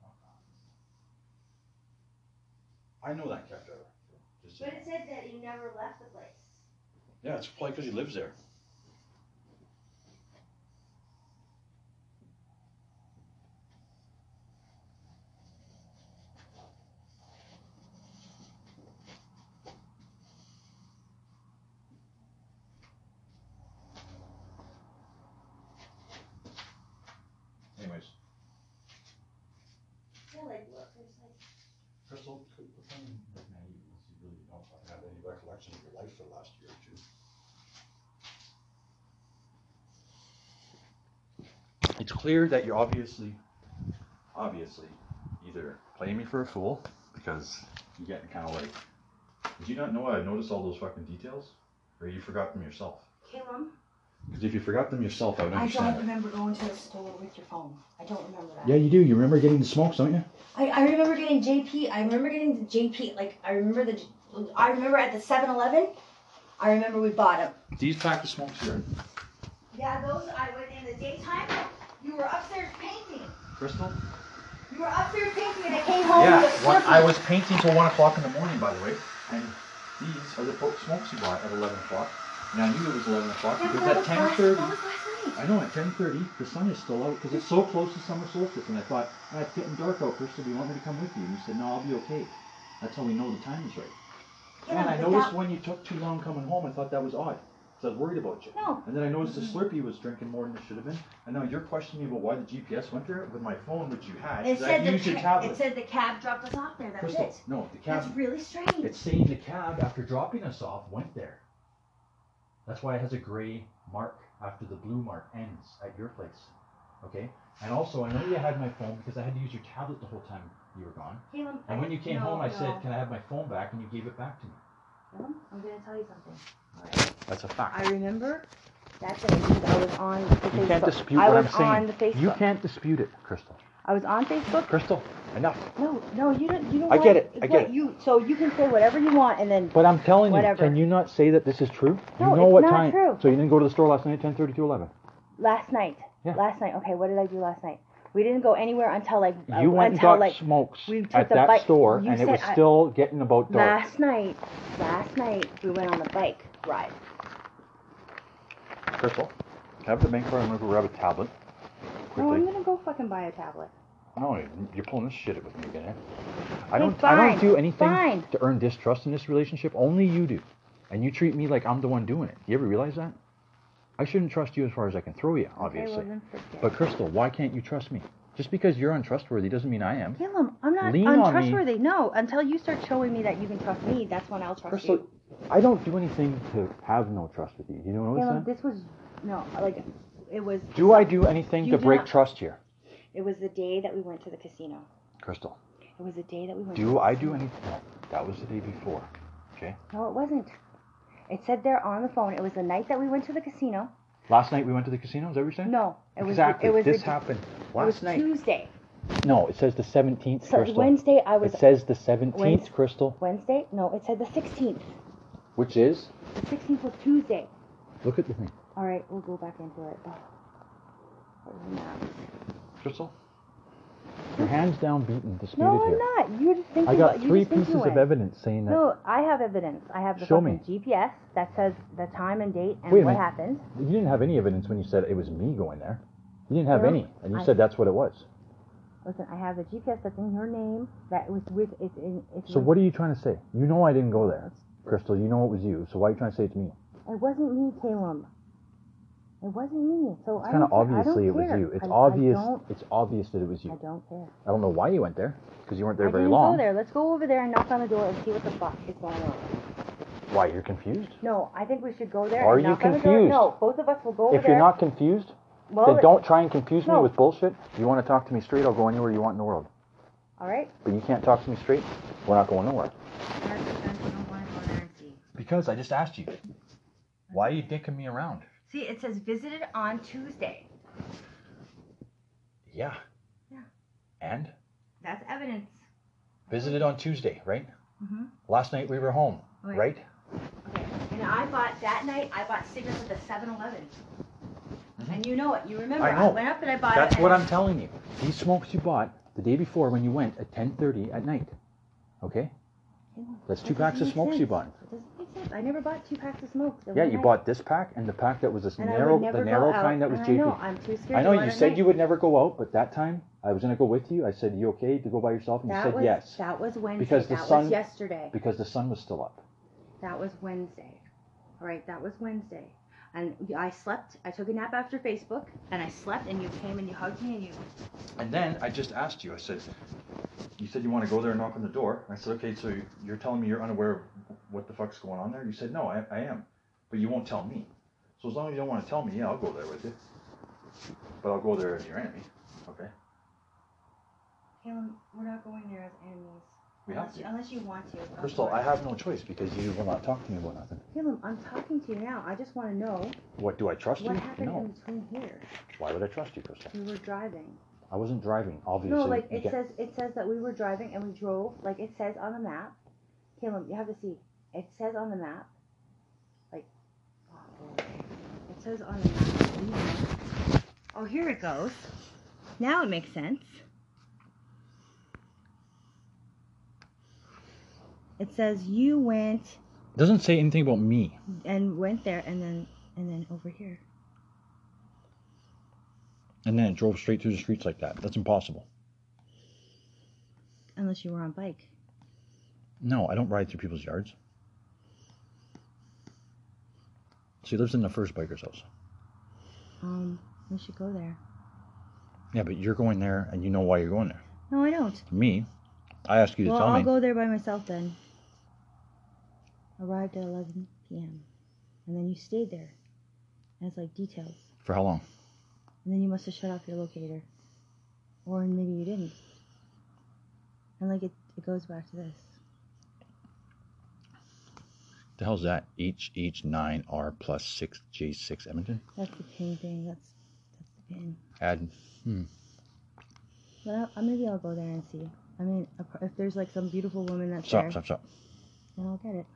S1: Oh, I know that cab driver. Just
S2: But it said that he never left the.
S1: Yeah, it's probably because he lives there.
S2: Anyways. Yeah, like
S1: what Crystal? Crystal, have any recollection of your life for the last year or two. It's clear that you're obviously, obviously, either playing me for a fool because you're getting kind of like. Did you not know I noticed all those fucking details, or you forgot them yourself?
S2: Caleb.
S1: Because if you forgot them yourself, I would actually
S2: I
S1: understand.
S2: don't
S1: it.
S2: remember going to the store with your phone. I don't remember that.
S1: Yeah, you do. You remember getting the smokes, don't you?
S2: I, I remember getting JP. I remember getting the JP. Like I remember the. I remember at the 7-Eleven. I remember we bought them.
S1: These pack of smokes here.
S2: Yeah, those I went in the daytime. You were upstairs painting.
S1: Crystal?
S2: You were upstairs painting, and I came home
S1: Yeah,
S2: with a.
S1: I was painting till 1 o'clock in the morning, by the way. And these are the po- smokes you bought at 11 o'clock. And I knew it was 11 o'clock
S2: Yeah,
S1: because at
S2: was last-
S1: 10.30...
S2: That was last night.
S1: I know, at 10.30, the sun is still out because it's so close to summer solstice. And I thought, ah, it's getting dark out, Crystal. Do you want me to come with you? And you said, no, I'll be okay. That's how we know the time is right.
S2: Yeah,
S1: and I noticed when you took too long coming home, I thought that was odd. So I was worried about you.
S2: No.
S1: And then I noticed the Slurpee was drinking more than it should have been. And now you're questioning me about why the GPS went there with my phone, which you had.
S2: It
S1: I
S2: said, the
S1: used your tablet.
S2: it said the cab dropped us off there. That
S1: Crystal,
S2: was it.
S1: no, the cab.
S2: That's really strange.
S1: It's saying the cab, after dropping us off, went there. That's why it has a gray mark after the blue mark ends at your place. Okay? And also, I know you had my phone because I had to use your tablet the whole time you were gone.
S2: Caleb,
S1: And when you came
S2: no,
S1: home, I
S2: no.
S1: said, Can I have my phone back? And you gave it back to me.
S2: Caleb, I'm gonna tell you something.
S1: That's a fact.
S2: I remember that day because I was on the Facebook.
S1: You can't dispute
S2: I
S1: what
S2: was
S1: I'm saying.
S2: on the Facebook.
S1: You can't dispute it, Crystal.
S2: I was on Facebook.
S1: Crystal, enough.
S2: No, no, you don't. You don't.
S1: I get it, I get it.
S2: You so you can say whatever you want and then.
S1: But I'm telling
S2: Whatever.
S1: you, can you not say that this is true?
S2: No,
S1: you know
S2: it's
S1: what
S2: not
S1: time?
S2: true.
S1: So you didn't go to the store last night at 10:30 to 11.
S2: Last night.
S1: Yeah.
S2: Last night. Okay, what did I do last night? We didn't go anywhere until like. uh,
S1: You went and
S2: until
S1: got
S2: like
S1: smokes
S2: we took
S1: at
S2: the
S1: that
S2: bike-
S1: store,
S2: you
S1: and it
S2: said
S1: was
S2: I-
S1: still getting about dark.
S2: last night. Last night we went on the bike ride.
S1: Crystal, have the bank card. I'm gonna grab a tablet.
S2: No, I'm gonna go fucking buy a tablet.
S1: No, you're pulling this shit with me again. eh? I
S2: Hey,
S1: don't. I
S2: fine,
S1: don't do anything
S2: fine.
S1: to earn distrust in this relationship. Only you do, and you treat me like I'm the one doing it. Do You ever realize that? I shouldn't trust you as far as I can throw you, obviously.
S2: Okay, well.
S1: But Crystal, why can't you trust me? Just because you're untrustworthy doesn't mean I am.
S2: Caleb, I'm not
S1: Lean
S2: untrustworthy. No, until you start showing me that you can trust me, that's when I'll trust
S1: Crystal,
S2: you.
S1: I don't do anything to have no trust with you. You know what I'm saying?
S2: this was no, like it was.
S1: Do I do anything to
S2: do
S1: break
S2: not-
S1: trust here,
S2: It was the day that we went to the casino.
S1: Crystal?
S2: It was the day that we went. to
S1: Do
S2: the
S1: I
S2: casino.
S1: do anything? No, that was the day before. Okay.
S2: No, it wasn't. It said there on the phone. It was the night that we went to the casino.
S1: Last night we went to the casino. Is that what you're saying?
S2: No, it was.
S1: exactly.
S2: It was
S1: this
S2: the,
S1: happened
S2: It was
S1: last night.
S2: Tuesday.
S1: No, it says the 17th,
S2: So
S1: Crystal.
S2: Wednesday I was.
S1: It says the 17th,
S2: Wednes-
S1: Crystal,
S2: Wednesday? No, it said the 16th.
S1: which is.
S2: The 16th was Tuesday.
S1: Look at the thing,
S2: All right, we'll go back into it. Oh.
S1: Crystal. Your hands down beaten, disputed
S2: No, I'm
S1: here.
S2: not. You're just thinking.
S1: I got
S2: you
S1: three pieces of evidence saying that.
S2: No, I have evidence. I have the
S1: Show
S2: fucking
S1: me.
S2: GPS that says the time and date and
S1: Wait a
S2: what
S1: minute.
S2: happened.
S1: You didn't have any evidence when you said it was me going there. You didn't have
S2: No,
S1: any, and you
S2: I-
S1: said that's what it was.
S2: Listen, I have the GPS that's in your name. That was with it's in. It's
S1: So
S2: with-
S1: what are you trying to say? You know I didn't go there, Crystal. You know it was you. So why are you trying to say it's me?
S2: It wasn't me, Caleb. It wasn't me. So
S1: It's
S2: I
S1: kind of
S2: don't care. I
S1: obviously it
S2: don't
S1: was
S2: care.
S1: you. It's
S2: I- I
S1: obvious.
S2: don't-
S1: it's obvious that it was you.
S2: I
S1: you.
S2: don't care.
S1: I don't know why you went there because you weren't there
S2: I
S1: very
S2: didn't
S1: long.
S2: go there. Let's go over there and knock on the door and see what the fuck is going on.
S1: Why you're confused?
S2: No, I think we should go there.
S1: Are
S2: and
S1: you
S2: knock on the door.
S1: confused?
S2: No, both of us will go over
S1: If you're
S2: there.
S1: not confused,
S2: well,
S1: then don't try and confuse me
S2: No.
S1: with bullshit. You want to talk to me straight? I'll go anywhere you want in the world.
S2: All right.
S1: But you can't talk to me straight. We're not going nowhere.
S2: 100% you don't want to go there and see.
S1: Because I just asked you. Why are you dicking me around?
S2: See, it says visited on Tuesday.
S1: Yeah.
S2: Yeah.
S1: And
S2: That's evidence.
S1: visited on Tuesday, right?
S2: Mm-hmm.
S1: Last night we were home,
S2: Right.
S1: right?
S2: Okay. And I bought that night. I bought cigarettes at the 7-Eleven. And you know it. You remember?
S1: Mm-hmm. I know.
S2: went up and I bought
S1: That's what I'm telling you. These smokes you bought the day before when you went at 10:30 at night. Okay? That's two
S2: That
S1: packs of smokes you
S2: sense.
S1: bought.
S2: It doesn't make sense. I never bought two packs of smokes.
S1: Yeah, you
S2: nice.
S1: bought this pack and the pack that was this
S2: And
S1: narrow, the narrow kind that was JP.
S2: I know. I'm too scared
S1: I know you said
S2: night.
S1: you would never go out, but that time I was gonna go with you. I said, "You okay to go by yourself?" And you said
S2: was
S1: yes
S2: that was Wednesday.
S1: Because the
S2: that
S1: sun-
S2: was yesterday.
S1: because the sun was still up.
S2: That was Wednesday. All right, that was Wednesday. And I slept. I took a nap after Facebook, and I slept. And you came and you hugged me, and you.
S1: And then I just asked you. I said, you said you want to go there and knock on the door. I said, okay, so you're telling me you're unaware of what the fuck's going on there? You said, no, I, I am. But you won't tell me. So as long as you don't want to tell me, yeah, I'll go there with you. But I'll go there as your enemy. Okay?
S2: Caleb, we're not going there as enemies.
S1: We have
S2: unless, you, unless you want to. of
S1: Crystal. I have no choice because you will not talk to me about nothing.
S2: Caleb, I'm talking to you now. I just want to know
S1: What, do I trust
S2: what
S1: you?
S2: happened
S1: No.
S2: in between here.
S1: Why would I trust you, Crystal?
S2: We were driving.
S1: I wasn't driving, obviously.
S2: No, like
S1: You
S2: it
S1: can't-
S2: says it says that we were driving and we drove like it says on the map. Caleb, you have to see. It says on the map. Like oh, it says on the map. that we went- Oh, here it goes. Now it makes sense. It says you went It
S1: doesn't say anything about me.
S2: and went there and then and then over here.
S1: And then it drove straight through the streets like that. That's impossible.
S2: Unless you were on bike.
S1: No, I don't ride through people's yards. She lives in the first biker's house.
S2: Um, we should go there.
S1: Yeah, but you're going there and you know why you're going there.
S2: No, I don't.
S1: Me, I ask you to
S2: Well,
S1: tell
S2: I'll
S1: me.
S2: go there by myself then. Arrived at 11 p.m. And then you stayed there. And it's like details.
S1: For how long?
S2: And then you must have shut off your locator. Or maybe you didn't. And like it, it goes back to this.
S1: The hell's that? H H nine R plus six J six Edmonton.
S2: That's the pin thing. That's that's the pin.
S1: Add. Hmm.
S2: But I, maybe I'll go there and see. I mean, if- there's like some beautiful woman that's
S1: Stop,
S2: there,
S1: stop, stop.
S2: then I'll get it.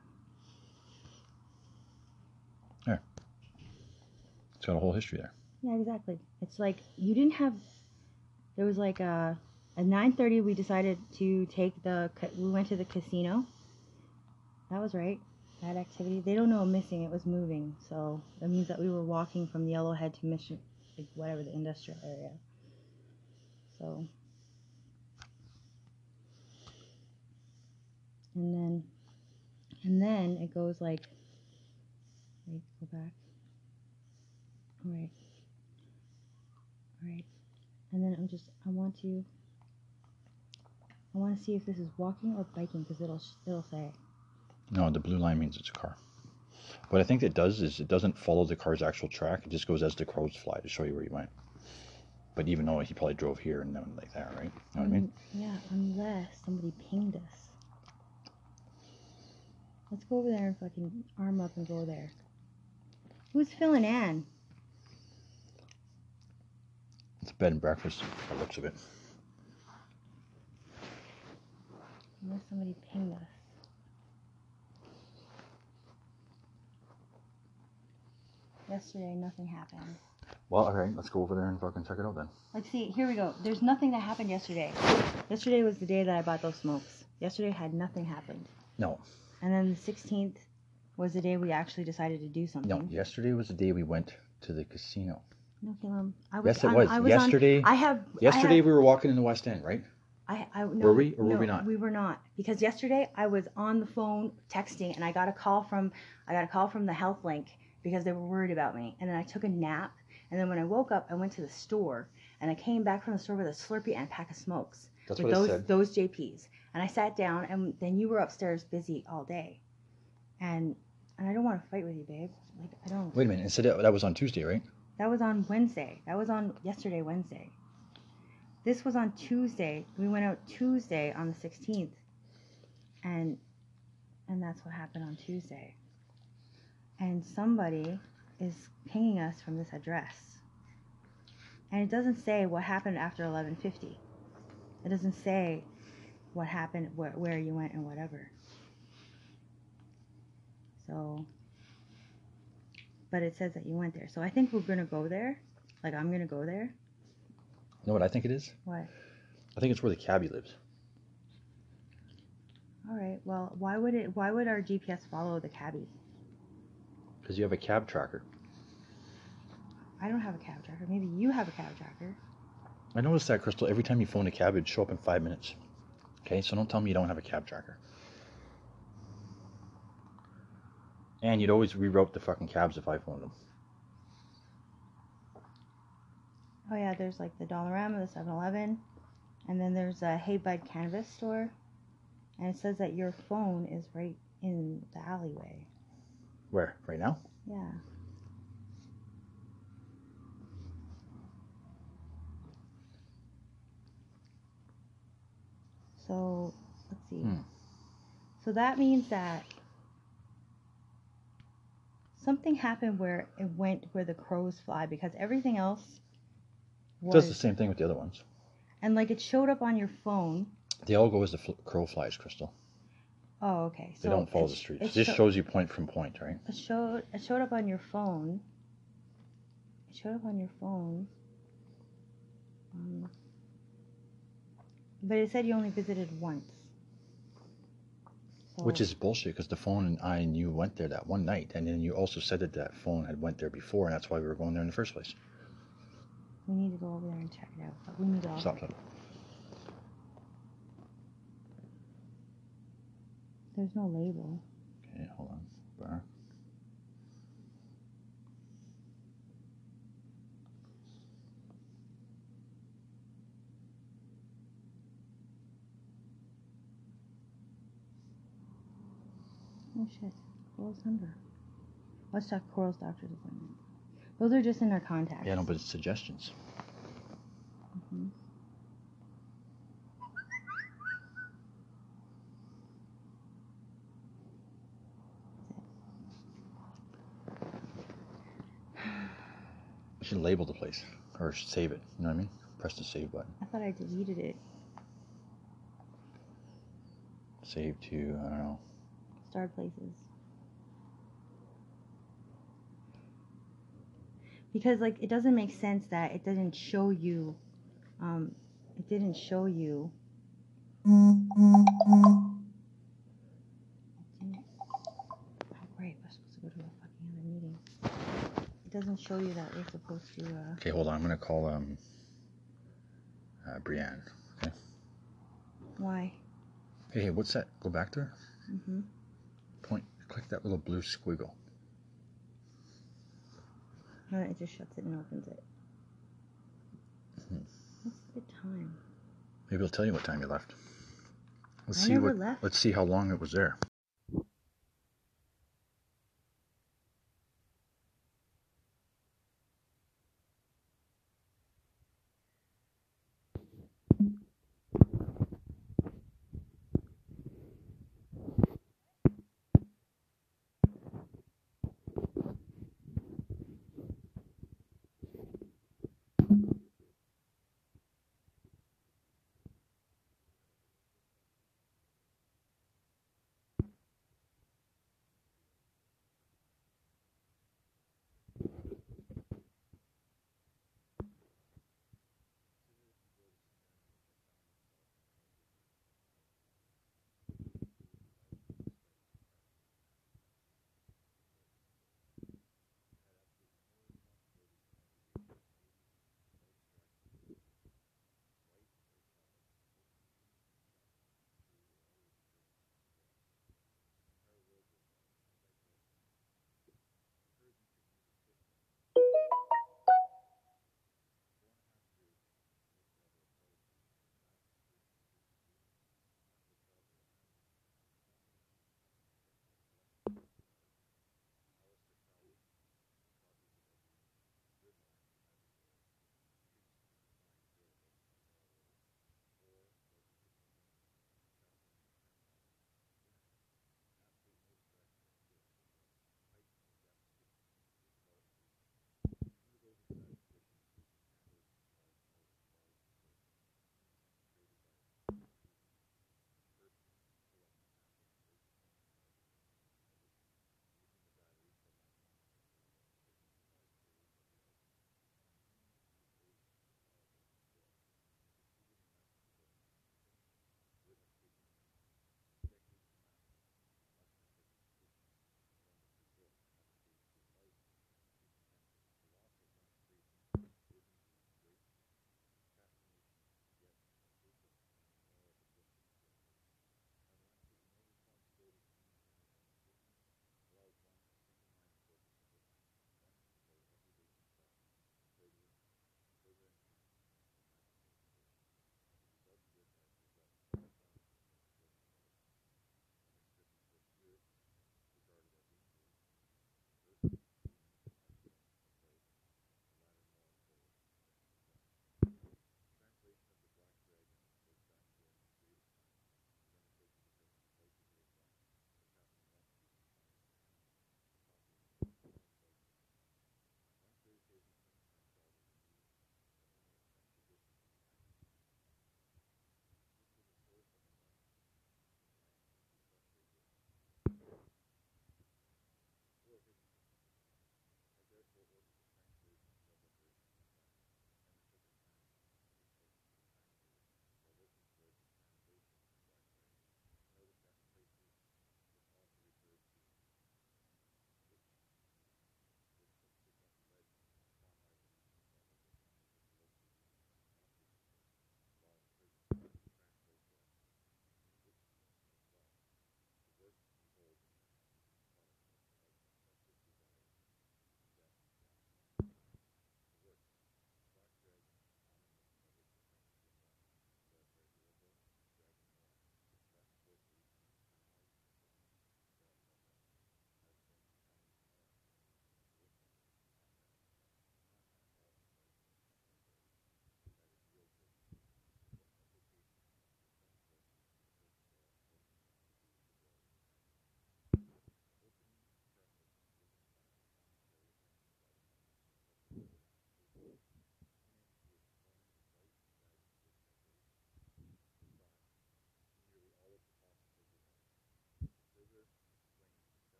S1: Got a whole history there.
S2: Yeah, exactly. It's like you didn't have. There was like a at nine thirty. We decided to take the. We went to the casino. That was right. That activity. They don't know missing. It was moving. So that means that we were walking from Yellowhead to Mission, like whatever the industrial area. So. And then, and then it goes like. Wait, go back. All right. All right. And then I'm just, I want to, I want to see if this is walking or biking because it'll, it'll say.
S1: No, the blue line means it's a car. What I think it does is it doesn't follow the car's actual track. It just goes as the crows fly to show you where you went. But even though he probably drove here and then like that, right? You know what I mean?
S2: Yeah, unless somebody pinged us. Let's go over there and fucking arm up and go there. Who's filling Ann?
S1: It's a bed and breakfast by the looks of it.
S2: Unless somebody pinged us. Yesterday, nothing happened.
S1: Well, all right, let's go over there and fucking check it out then.
S2: Let's see, here we go. There's nothing that happened yesterday. Yesterday was the day that I bought those smokes. Yesterday had nothing happened.
S1: No,
S2: And then the 16th was the day we actually decided to do something.
S1: no. Yesterday was the day we went to the casino.
S2: No, Caleb. I was
S1: Yes, it was.
S2: I was
S1: Yesterday-
S2: On, I have.
S1: Yesterday
S2: I, have,
S1: we were walking in the West End, right?
S2: I, I no,
S1: Were we or were
S2: no,
S1: we not?
S2: We were not because yesterday I was on the phone texting and I got a call from I got a call from the health link because they were worried about me and then I took a nap and then when I woke up I went to the store and I came back from the store with a Slurpee and a pack of smokes
S1: That's
S2: with
S1: what
S2: those those JPs and I sat down and then you were upstairs busy all day and and I don't want to fight with you babe like I don't
S1: Wait a minute. That that was on Tuesday, right?
S2: That was on Wednesday. That was on yesterday, Wednesday. This was on Tuesday. We went out Tuesday on the 16th. And and that's what happened on Tuesday. And somebody is pinging us from this address. And it doesn't say what happened after 11:50. It doesn't say what happened where, where you went and whatever. So but it says that you went there. So I think we're gonna go there. Like I'm gonna go there.
S1: You know what I think it is?
S2: What?
S1: I think it's where the cabbie lives.
S2: All right. Well, why would it? Why would our GPS follow the cabbie?
S1: Because you have a cab tracker.
S2: I don't have a cab tracker. Maybe you have a cab tracker.
S1: I noticed that, Crystal. Every time you phone a cab, it'd show up in five minutes. Okay, so don't tell me you don't have a cab tracker. And you'd always reroute the fucking cabs if I phoned them.
S2: Oh yeah, there's like the Dollarama, the 7-Eleven, And then there's a Hey Bud Canvas store. And it says that your phone is right in the alleyway.
S1: Where? Right now?
S2: Yeah. So, let's see.
S1: Hmm.
S2: So that means that something happened where it went where the crows fly because everything else
S1: It does the same thing with the other ones.
S2: and like it showed up on your phone.
S1: They all go as the fl- crow flies, Crystal.
S2: Oh, okay.
S1: They
S2: So
S1: don't follow the streets.
S2: It,
S1: This
S2: sho-
S1: shows you point from point, right?
S2: it showed it showed up on your phone. It showed up on your phone. Um, but it said you only visited once.
S1: Which is bullshit because the phone and I and you went there that one night, and then you also said that that phone had went there before, and that's why we were going there in the first place.
S2: we need to go over there and check it out. But we need to
S1: Stop, stop.
S2: There's no label.
S1: Okay, hold on. Bar.
S2: Oh shit. Coral's number. Let's talk Coral's doctor's appointment. Those are just in our contacts.
S1: Yeah, no, but it's suggestions.
S2: Mhm.
S1: You should label the place or save it. You know what I mean? Press the save button.
S2: I thought I deleted it.
S1: Save to I don't know.
S2: Starred places. Because like it doesn't make sense that it doesn't show you um it didn't show you It didn't- right, we're supposed to go to a fucking other meeting. It doesn't show you that we're supposed to uh
S1: Okay, hold on. I'm gonna call um uh, Brienne. Okay.
S2: Why?
S1: Hey, hey, what's that? Go back there.
S2: Mm-hmm.
S1: Click that little blue squiggle.
S2: No, it just shuts it and opens it.
S1: Mhm.
S2: What's the time?
S1: Maybe it'll tell you what time you left. Let's
S2: I
S1: see what.
S2: left.
S1: Let's see how long it was there.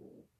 S1: Cool.